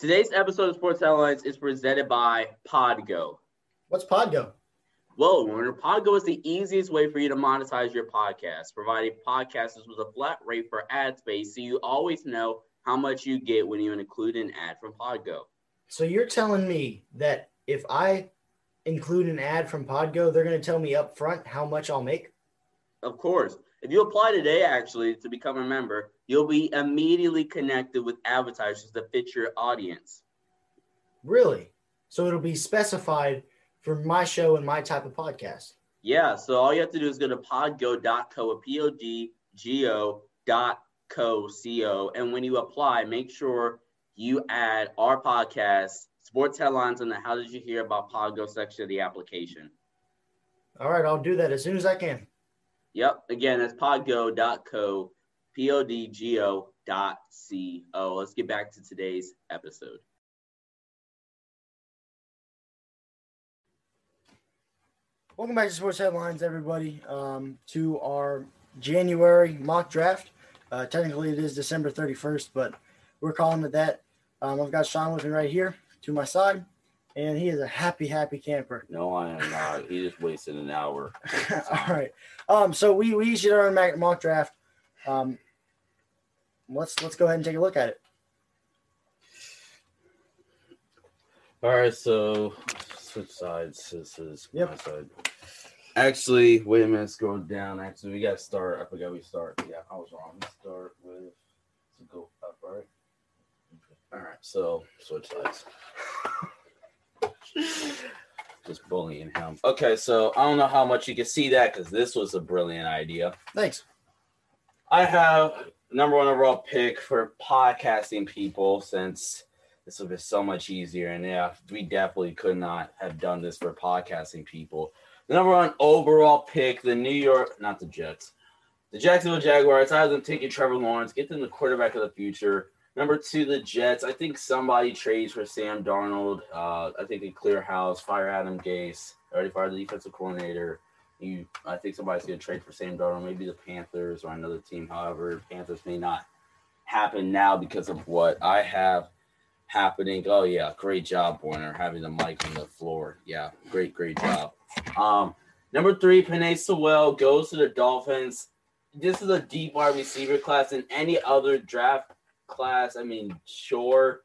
Today's episode of Sports Headlines is presented by Podgo. What's Podgo? Well, Warner, Podgo is the easiest way for you to monetize your podcast, providing podcasters with a flat rate for ad space so you always know how much you get when you include an ad from Podgo. So you're telling me that if I include an ad from Podgo, they're going to tell me up front how much I'll make? Of course. If you apply today, actually, to become a member, you'll be immediately connected with advertisers that fit your audience. Really? So it'll be specified for my show and my type of podcast. Yeah. So all you have to do is go to podgo.co, P-O-D-G-O dot co, C-O. And when you apply, make sure you add our podcast, sports headlines, in the how did you hear about Podgo section of the application. All right. I'll do that as soon as I can. Yep. Again, that's podgo.co, P-O-D-G-O dot C-O. Let's get back to today's episode. Welcome back to Sports Headlines, everybody, um, to our January mock draft. Uh, technically, it is December 31st, but we're calling it that. Um, I've got Sean with me right here to my side, and he is a happy, happy camper. No, I am not. He just wasted an hour. All right. Um, so we we did our mock mock draft. Um, let's let's go ahead and take a look at it. All right, so switch sides. This is Yep. my side. Actually, wait a minute. Scroll down. Actually, we got to start. I forgot we start. Yeah, I was wrong. We start with to go up. All right. All right. So switch sides. Just bullying him. Okay, so I don't know how much you can see that because this was a brilliant idea. Thanks. I have number one overall pick for podcasting people since this would be so much easier. And yeah, we definitely could not have done this for podcasting people. The number one overall pick, the New York, not the Jets, the Jacksonville Jaguars. I have them taking Trevor Lawrence, get them the quarterback of the future. Number two, the Jets. I think somebody trades for Sam Darnold. Uh, I think they clear house, fire Adam Gase. Already fired the defensive coordinator. You, I think somebody's going to trade for Sam Darnold, maybe the Panthers or another team. However, Panthers may not happen now because of what I have happening. Oh yeah, great job, Warner, having the mic on the floor. Yeah, great, great job. Um, number three, Penei Sewell goes to the Dolphins. This is a deep wide receiver class in any other draft class. I mean, sure,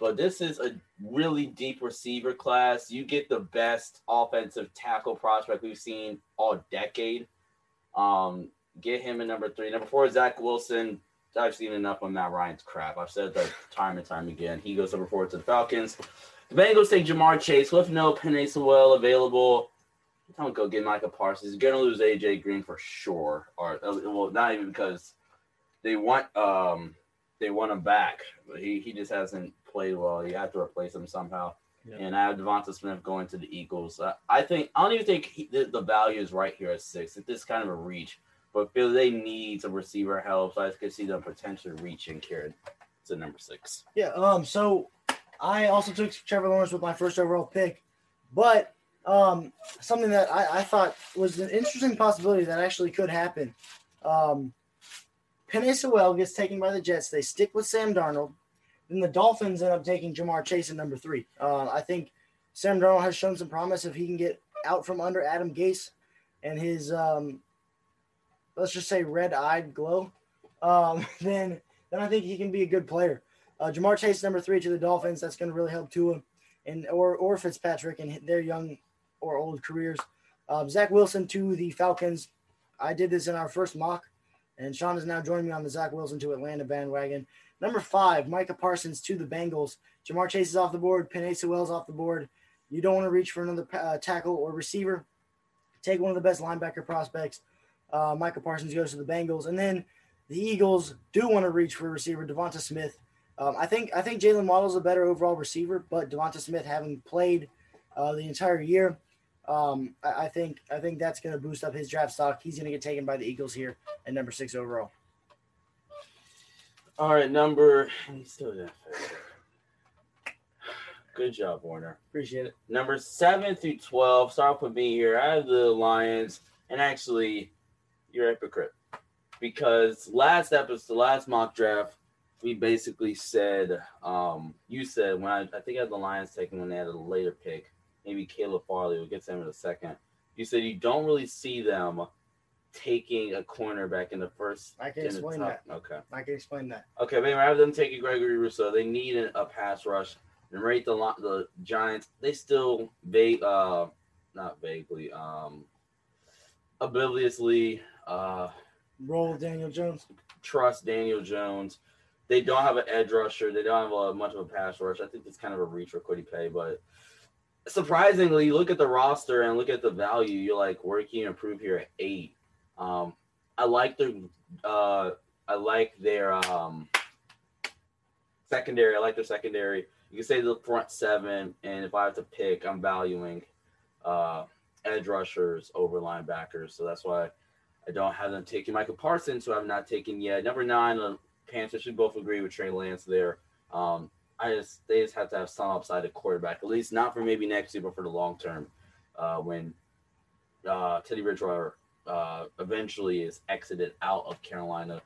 but this is a really deep receiver class. You get the best offensive tackle prospect we've seen all decade. Um, get him in number three. Number four, Zach Wilson. I've seen enough on Matt Ryan's crap. I've said that time and time again. He goes number four to the Falcons. The Bengals take Ja'Marr Chase with no Penei available. Don't go get Micah Parsons. He's gonna lose AJ Green for sure. Or uh, well, not even because they want um they want him back, but he, he just hasn't played well. You have to replace him somehow. Yeah. And I have Devonta Smith going to the Eagles. Uh, I think I don't even think he, the, the value is right here at six. It's just kind of a reach, but feel they need some receiver help. So I could see them potentially reaching Kieran to number six. Yeah. Um. So I also took Trevor Lawrence with my first overall pick, but um, something that I, I thought was an interesting possibility that actually could happen. Um, Penei Sewell gets taken by the Jets. They stick with Sam Darnold. Then the Dolphins end up taking Ja'Marr Chase at number three. Uh, I think Sam Darnold has shown some promise if he can get out from under Adam Gase and his, um, let's just say, red-eyed glow. Um, then, then I think he can be a good player. Uh, Ja'Marr Chase, number three to the Dolphins. That's going to really help Tua and or or Fitzpatrick and their young or old careers. Um, Zach Wilson to the Falcons. I did this in our first mock, and Sean has now joined me on the Zach Wilson to Atlanta bandwagon. Number five, Micah Parsons to the Bengals. Ja'Marr Chase is off the board. Penei Sewell off the board. You don't want to reach for another uh, tackle or receiver. Take one of the best linebacker prospects. Uh, Micah Parsons goes to the Bengals, and then the Eagles do want to reach for receiver Devonta Smith. Um, I think I think Jaylen Waddle's a better overall receiver, but Devonta Smith having played uh, the entire year, um, I, I think I think that's going to boost up his draft stock. He's going to get taken by the Eagles here at number six overall. All right, number. He's still there. Good job, Warner. Appreciate it. Number seven through twelve. Start off with me here. I have the Lions, and actually, you're a hypocrite because last episode, last mock draft, we basically said, um, you said when I, I think I had the Lions taking when they had a later pick, maybe Caleb Farley, we'll get to him in a second. You said you don't really see them taking a cornerback in the first. I can in explain that. Okay. I can explain that. Okay, maybe rather than taking Gregory Rousseau, they need a, pass rush and rate the the Giants. They still vague, uh, not vaguely, um, obliviously, uh, Roll Daniel Jones. trust Daniel Jones. They don't have an edge rusher. They don't have a, much of a pass rush. I think it's kind of a reach for Kwity Paye, but surprisingly, look at the roster and look at the value. You're like, where can you improve here at eight? Um, I like their, uh, I like their um, secondary. I like their secondary. You can say the front seven, and if I have to pick, I'm valuing uh, edge rushers over linebackers. So that's why I don't have them taking Michael Parsons, who I've not taken yet. Number nine, the Panthers should both agree with Trey Lance there. Um, I just they just have to have some upside at quarterback, at least not for maybe next year, but for the long term, uh, when uh, Teddy Bridgewater uh, eventually is exited out of Carolina.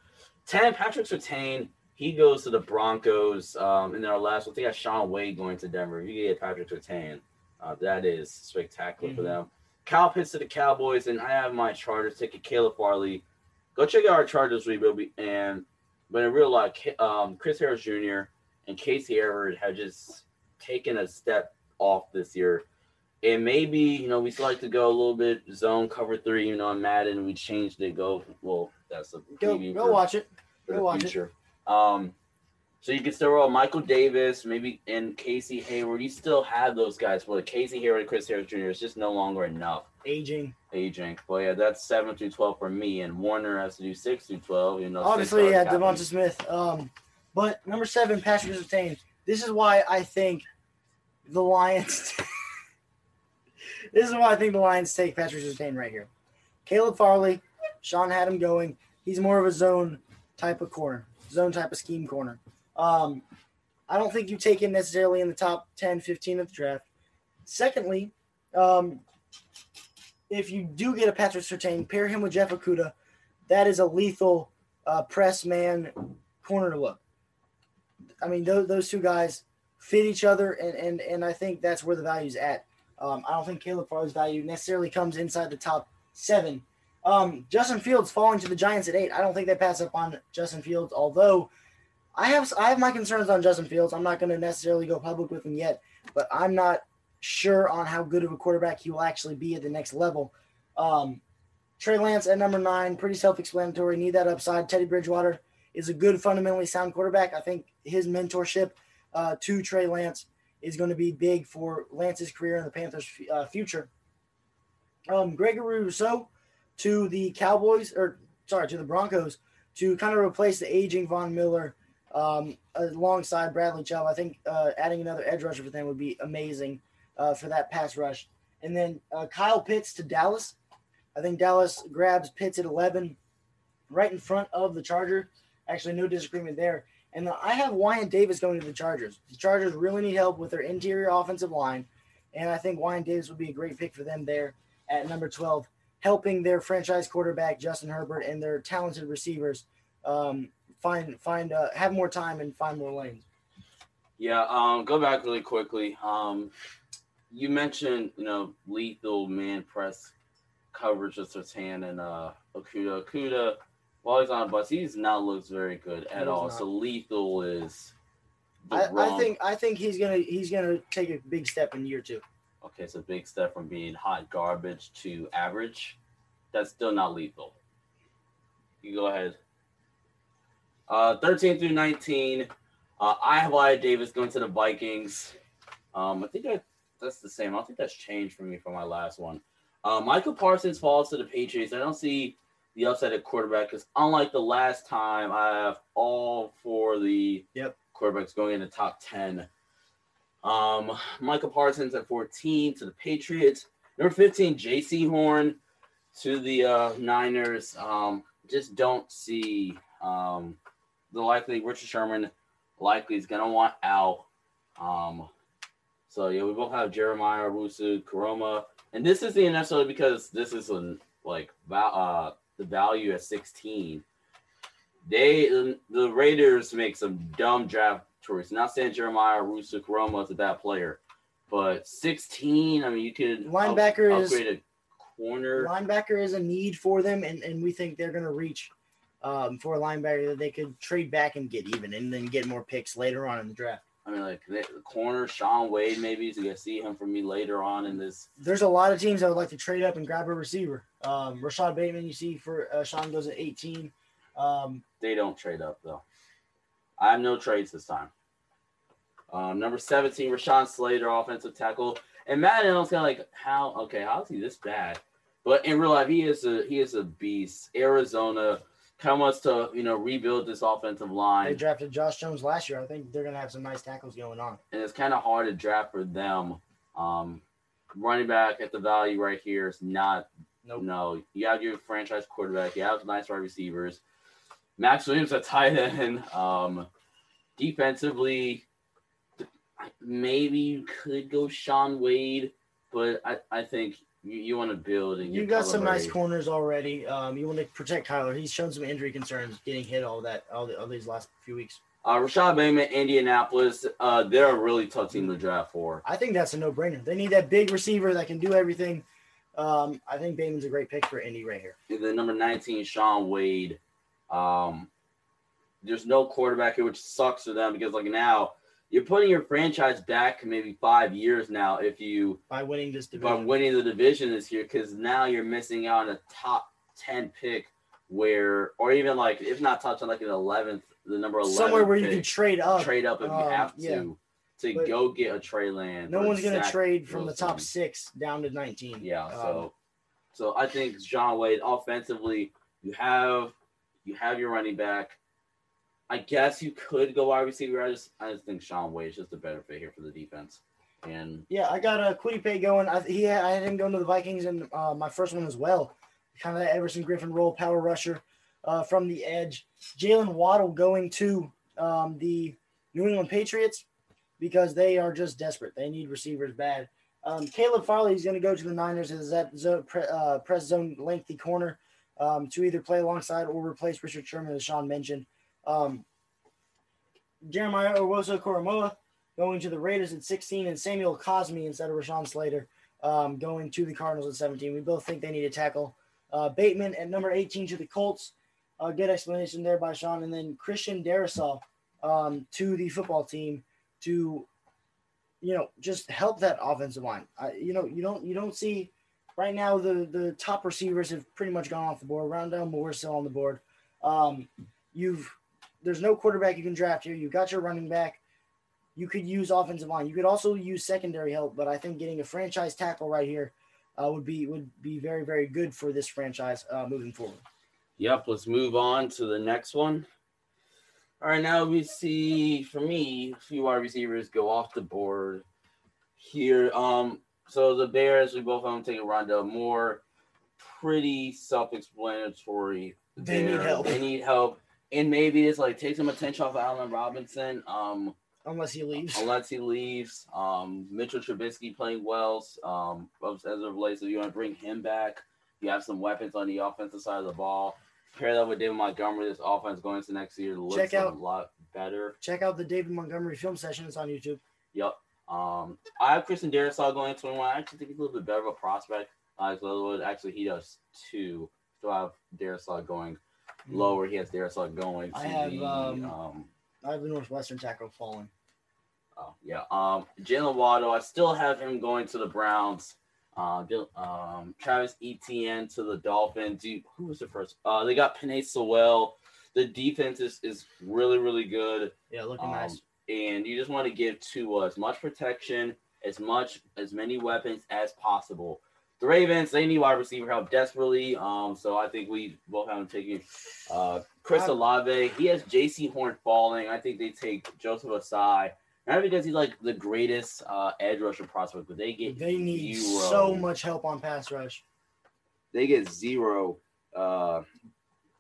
Ten, Patrick Surtain, he goes to the Broncos. Um, in our last, I think got Shaun Wade going to Denver. If you get Patrick Surtain, uh, that is spectacular for Mhm. them. Kyle Pitts to the Cowboys, and I have my Chargers taking Caleb Farley. Go check out our Chargers rebuild, and but in real life, um, Chris Harris Jr. and Casey Everett have just taken a step off this year. And maybe you know we still like to go a little bit zone cover three. You know, on Madden we changed it. Go well, that's a Go preview go for- watch it. Go watch it. Um, so you can still roll Michael Davis, maybe and Casey Hayward. You still have those guys, but Casey Hayward and Chris Harris Jr. is just no longer enough Aging. aging. But yeah, that's seven through twelve for me, and Warner has to do six through twelve. You know, Obviously, yeah, Devonta. Smith. Um, but number seven, Patrick Surtain. This is why I think the Lions. this is why I think the Lions take Patrick Surtain right here. Caleb Farley, Sean had him going. He's more of a zone type of corner, zone type of scheme corner. Um, I don't think you take him necessarily in the top 10, 15 of the draft. Secondly, um, if you do get a Patrick Surtain, pair him with Jeff Okudah. That is a lethal uh, press man corner to look. I mean, those, those two guys fit each other, and, and, and I think that's where the value's at. Um, I don't think Caleb Farley's value necessarily comes inside the top seven. Um, Justin Fields falling to the Giants at eight. I don't think they pass up on Justin Fields, although I have I have my concerns on Justin Fields. I'm not going to necessarily go public with him yet, but I'm not sure on how good of a quarterback he will actually be at the next level. Um, Trey Lance at number nine, pretty self-explanatory. Need that upside. Teddy Bridgewater is a good, fundamentally sound quarterback. I think his mentorship uh, to Trey Lance is going to be big for Lance's career and the Panthers' uh, future. Um, Gregory Rousseau to the Cowboys, or sorry, to the Broncos, to kind of replace the aging Von Miller um, alongside Bradley Chubb. I think uh, adding another edge rusher for them would be amazing uh, for that pass rush. And then uh, Kyle Pitts to Dallas. I think Dallas grabs Pitts at 11, right in front of the Charger. Actually, no disagreement there. And I have Wyatt Davis going to the Chargers. The Chargers really need help with their interior offensive line, and I think Wyatt Davis would be a great pick for them there at number 12, helping their franchise quarterback Justin Herbert and their talented receivers um, find find uh, have more time and find more lanes. Yeah, um, go back really quickly. Um, you mentioned, you know, lethal man press coverage of Surtain and uh, Okudah. Okudah, while he's on a bus, he's not looks very good at all. not. So lethal is. I, I think I think he's gonna he's gonna take a big step in year two. Okay, it's a big step from being hot garbage to average. That's still not lethal. You go ahead. Uh, 13 through 19. Uh, I have Wyatt Davis going to the Vikings. Um, I think I, that's the same. I don't think that's changed for me from my last one. Uh, Michael Parsons falls to the Patriots. I don't see the upside at quarterback because unlike the last time, I have all four of the Yep. quarterbacks going in the top 10. Um, Michael Parsons at 14 to the Patriots. Number 15, Jaycee Horn to the uh, Niners. Um, just don't see um, the likely Richard Sherman likely is going to want out. Um, so, yeah, we both have Jeremiah, Wusu, Karoma. And this is the necessarily because this is an, like uh, the value at 16. they the Raiders make some dumb draft choices. Not saying Jeremiah Owusu-Koramoah is a bad player, but 16. I mean, you could linebacker up, upgrade is a corner. Linebacker is a need for them, and, and we think they're going to reach um, for a linebacker that they could trade back and get even, and then get more picks later on in the draft. I mean, like the corner, Shaun Wade, maybe to get see him for me later on in this. There's a lot of teams that would like to trade up and grab a receiver. Um, Rashod Bateman, you see for uh, Sean goes at 18. Um, they don't trade up though. I have no trades this time. Um, number 17, Rashawn Slater, offensive tackle. And Matt Allen's kind of like, how? Okay, how is he this bad? But in real life, he is a he is a beast. Arizona kind of wants to you know rebuild this offensive line. They drafted Josh Jones last year. I think they're gonna have some nice tackles going on. And it's kind of hard to draft for them. Um, running back at the value right here is not. Nope. No, you have your franchise quarterback. You have nice wide receivers. Max Williams at tight end. Um, defensively, maybe you could go Shaun Wade, but I, I think you, you want to build and you got some nice corners already. Um, you want to protect Kyler. He's shown some injury concerns, getting hit all that all, the, all these last few weeks. Uh, Rashod Bateman, Indianapolis, uh, they're a really tough team to draft for. I think that's a no-brainer. They need that big receiver that can do everything. Um, I think Bateman's a great pick for Indy right here. And then number 19, Shaun Wade. Um, there's no quarterback here, which sucks for them because like now you're putting your franchise back maybe five years now if you by winning this division. by winning the division this year because now you're missing out on a top ten pick where or even like if not top ten like an eleventh the number eleven somewhere where you can trade up trade up if um, you have to yeah. to but go get a Trey Lance. No one's gonna trade from the top six down to nineteen. Yeah, um, so so I think John Wade offensively you have you have your running back I guess you could go wide receiver. I just I just think Shaun Wade is just a better fit here for the defense. And yeah, I got a uh, going. I he had, I had him going to the Vikings in uh, my first one as well. Kind of that Everson Griffen role, power rusher uh, from the edge. Jaylen Waddle going to um, the New England Patriots because they are just desperate. They need receivers bad. Um, Caleb Farley is going to go to the Niners as that zone, uh, press zone lengthy corner um, to either play alongside or replace Richard Sherman, as Sean mentioned. Um, Jeremiah Owusu-Koramoah going to the Raiders at 16, and Samuel Cosmi instead of Rashawn Slater um, going to the Cardinals at 17. We both think they need to tackle uh, Bateman at number 18 to the Colts. Uh, good explanation there by Sean. And then Christian Darrisaw um, to the football team to, you know, just help that offensive line. I, you know, you don't you don't see right now the the top receivers have pretty much gone off the board. Rondale Moore still on the board. Um, you've there's no quarterback you can draft here. You got your running back. You could use offensive line. You could also use secondary help, but I think getting a franchise tackle right here uh, would be would be very very good for this franchise uh, moving forward. Yep. Let's move on to the next one. All right, now we see for me a few wide receivers go off the board here. Um, so the Bears, we both have them taking Rondale Moore. Pretty self-explanatory. They there. need help. They need help and maybe it's like take some attention off of Allen Robinson. Um, unless he leaves. Unless he leaves. Um, Mitchell Trubisky playing well. Um, as of late, so you want to bring him back. You have some weapons on the offensive side of the ball. Pair that with David Montgomery. This offense going into next year looks check out, a lot better. Check out the David Montgomery film session. It's on YouTube. Yep. Um, I have Christian Darrisaw going 21. I actually think he's a little bit better of a prospect. Uh, so actually, he does too. I have Darrisaw going lower. He has Darrisaw going. I have the, um, um, I have the Northwestern tackle falling. Oh yeah. Um, Jaylen Waddle. I still have him going to the Browns. Uh, um, Travis Etienne to the Dolphins. You, who was the first? Uh, they got Penei Sewell. The defense is, is really really good. Yeah, looking um, nice. And you just want to give to as much protection, as much as many weapons as possible the Ravens, they need wide receiver help desperately. Um, so I think we both have them taking uh, Chris Olave. He has Jaycee Horn falling. I think they take Joseph Ossai. Not because he's like the greatest uh, edge rusher prospect, but they get they need zero. so much help on pass rush. They get zero uh,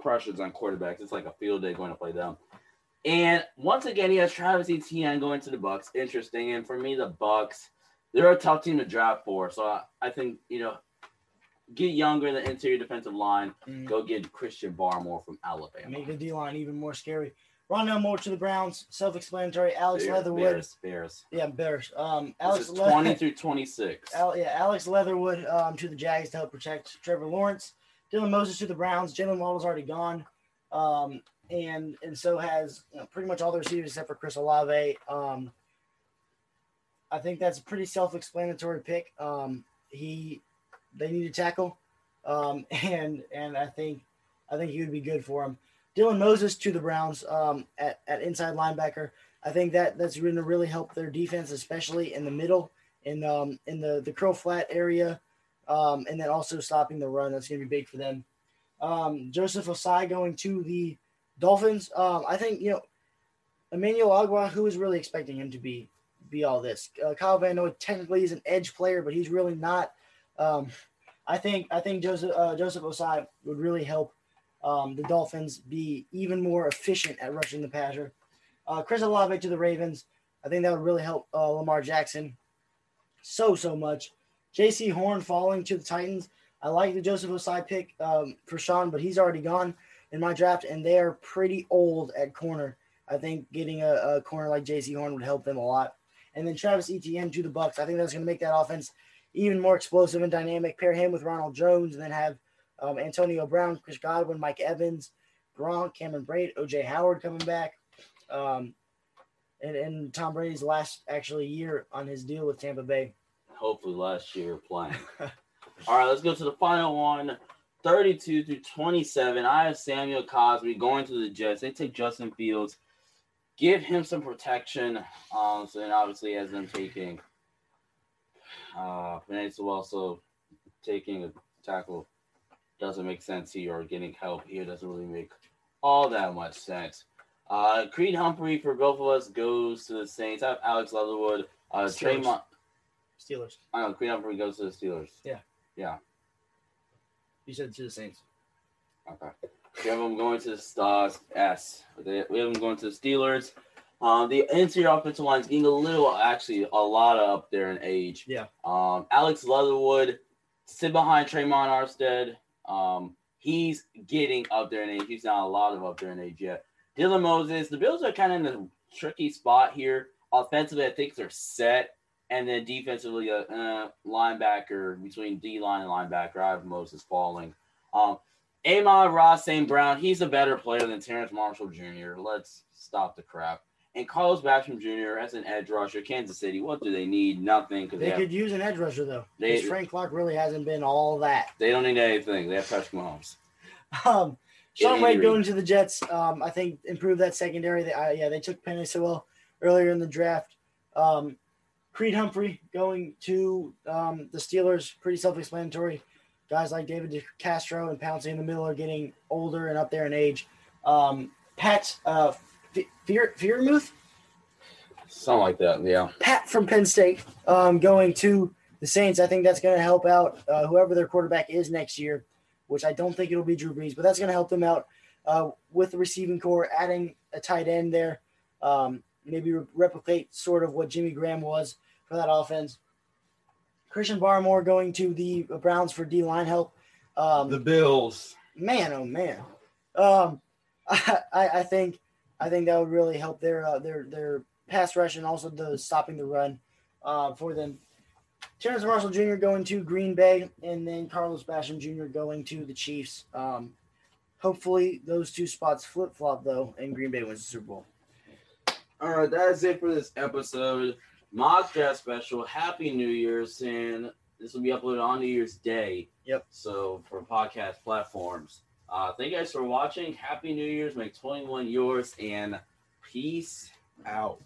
pressures on quarterbacks. It's like a field day going to play them. And once again, he has Travis Etienne going to the Bucks. Interesting. And for me, the Bucks – they're a tough team to draft for. So I, I think you know get younger in the interior defensive line. Mhm. Go get Christian Barmore from Alabama. Make the D line even more scary. Rondale Moore to the Browns, self-explanatory. Alex Bears, Leatherwood, Bears, Bears. yeah, Bears. Um, Alex this is Le- 20 through 26. Al- yeah, Alex Leatherwood um, to the Jags to help protect Trevor Lawrence. Dylan Moses to the Browns. Jaylen Waddle's already gone, um, and and so has you know, pretty much all the receivers except for Chris Olave. Um, I think that's a pretty self-explanatory pick. Um, he they need to tackle, um, and and I think I think he would be good for him. Dylan Moses to the Browns um, at at inside linebacker. I think that that's going to really help their defense, especially in the middle in um in the the curl flat area, um, and then also stopping the run. That's going to be big for them. Um, Joseph Ossai going to the Dolphins. Um, I think you know Emmanuel Ogbah. Who is really expecting him to be be all this? Uh, Kyle Van Noy technically is an edge player, but he's really not. Um, I think I think Joseph uh, Joseph Ossai would really help um, the Dolphins be even more efficient at rushing the passer. Uh, Chris Olave to the Ravens. I think that would really help uh, Lamar Jackson so so much. Jaycee Horn falling to the Titans. I like the Joseph Ossai pick um, for Sean, but he's already gone in my draft, and they are pretty old at corner. I think getting a, a corner like Jaycee Horn would help them a lot. And then Travis Etienne to the Bucks. I think that's going to make that offense even more explosive and dynamic. Pair him with Ronald Jones, and then have um, Antonio Brown, Chris Godwin, Mike Evans, Gronk, Cameron Brate, O.J. Howard coming back. Um, and, and Tom Brady's last actually year on his deal with Tampa Bay. Hopefully last year playing. All right, let's go to the final one. 32 through 27. I have Samuel Cosmi going to the Jets. They take Justin Fields, give him some protection. Um, so then obviously as them taking uh Penny also taking a tackle doesn't make sense here or getting help here doesn't really make all that much sense. Uh Creed Humphrey for both of us goes to the Saints. I have Alex Leatherwood, uh Steelers. Trayvon Steelers. I know Creed Humphrey goes to the Steelers. Yeah. Yeah. You said to the Saints. Okay. We have them going to the Stars. S. We have them going to the Steelers. Um, the interior offensive line is getting a little, actually, a lot up there in age. Yeah. Um, Alex Leatherwood, sit behind Tremont Arstead. Um, he's getting up there in age. He's not a lot of up there in age yet. Dylan Moses. The Bills are kind of in a tricky spot here. Offensively, I think they're set. And then defensively, a uh, linebacker between D line and linebacker. I have Moses falling. Um, Amon-Ra St. Brown, he's a better player than Terrace Marshall Jr. Let's stop the crap. And Carlos Basham Jr. as an edge rusher, Kansas City. What do they need? Nothing because They they, have- could use an edge rusher though. They- Because Frank Clark really hasn't been all that. they don't need anything. They have Patrick Mahomes. Um, Shaun Wade going to the Jets. Um, I think improve that secondary. They, uh, yeah, they took Penny Sewell earlier in the draft. Um, Creed Humphrey going to um, the Steelers. Pretty self-explanatory. Guys like David Castro and Pouncey in the middle are getting older and up there in age. Um, Pat uh, F- Fear Fearmouth, Something like that. Yeah. Pat from Penn State, um, going to the Saints. I think that's going to help out uh, whoever their quarterback is next year, which I don't think it'll be Drew Brees, but that's going to help them out uh, with the receiving core, adding a tight end there. Um, maybe re- replicate sort of what Jimmy Graham was for that offense. Christian Barmore going to the Browns for D line help. Um, Bills. man, oh man, um, I, I I think I think that would really help their uh, their their pass rush and also the stopping the run uh, for them. Terrace Marshall Jr. going to Green Bay, and then Carlos Basham Jr. going to the Chiefs. Um, hopefully, those two spots flip flop though, and Green Bay wins the Super Bowl. All right, that's it for this episode. Draft Special. Happy New Year's, and this will be uploaded on New Year's Day. Yep. So for podcast platforms. Uh, thank you guys for watching. Happy New Year's. Make 21 yours, and peace out.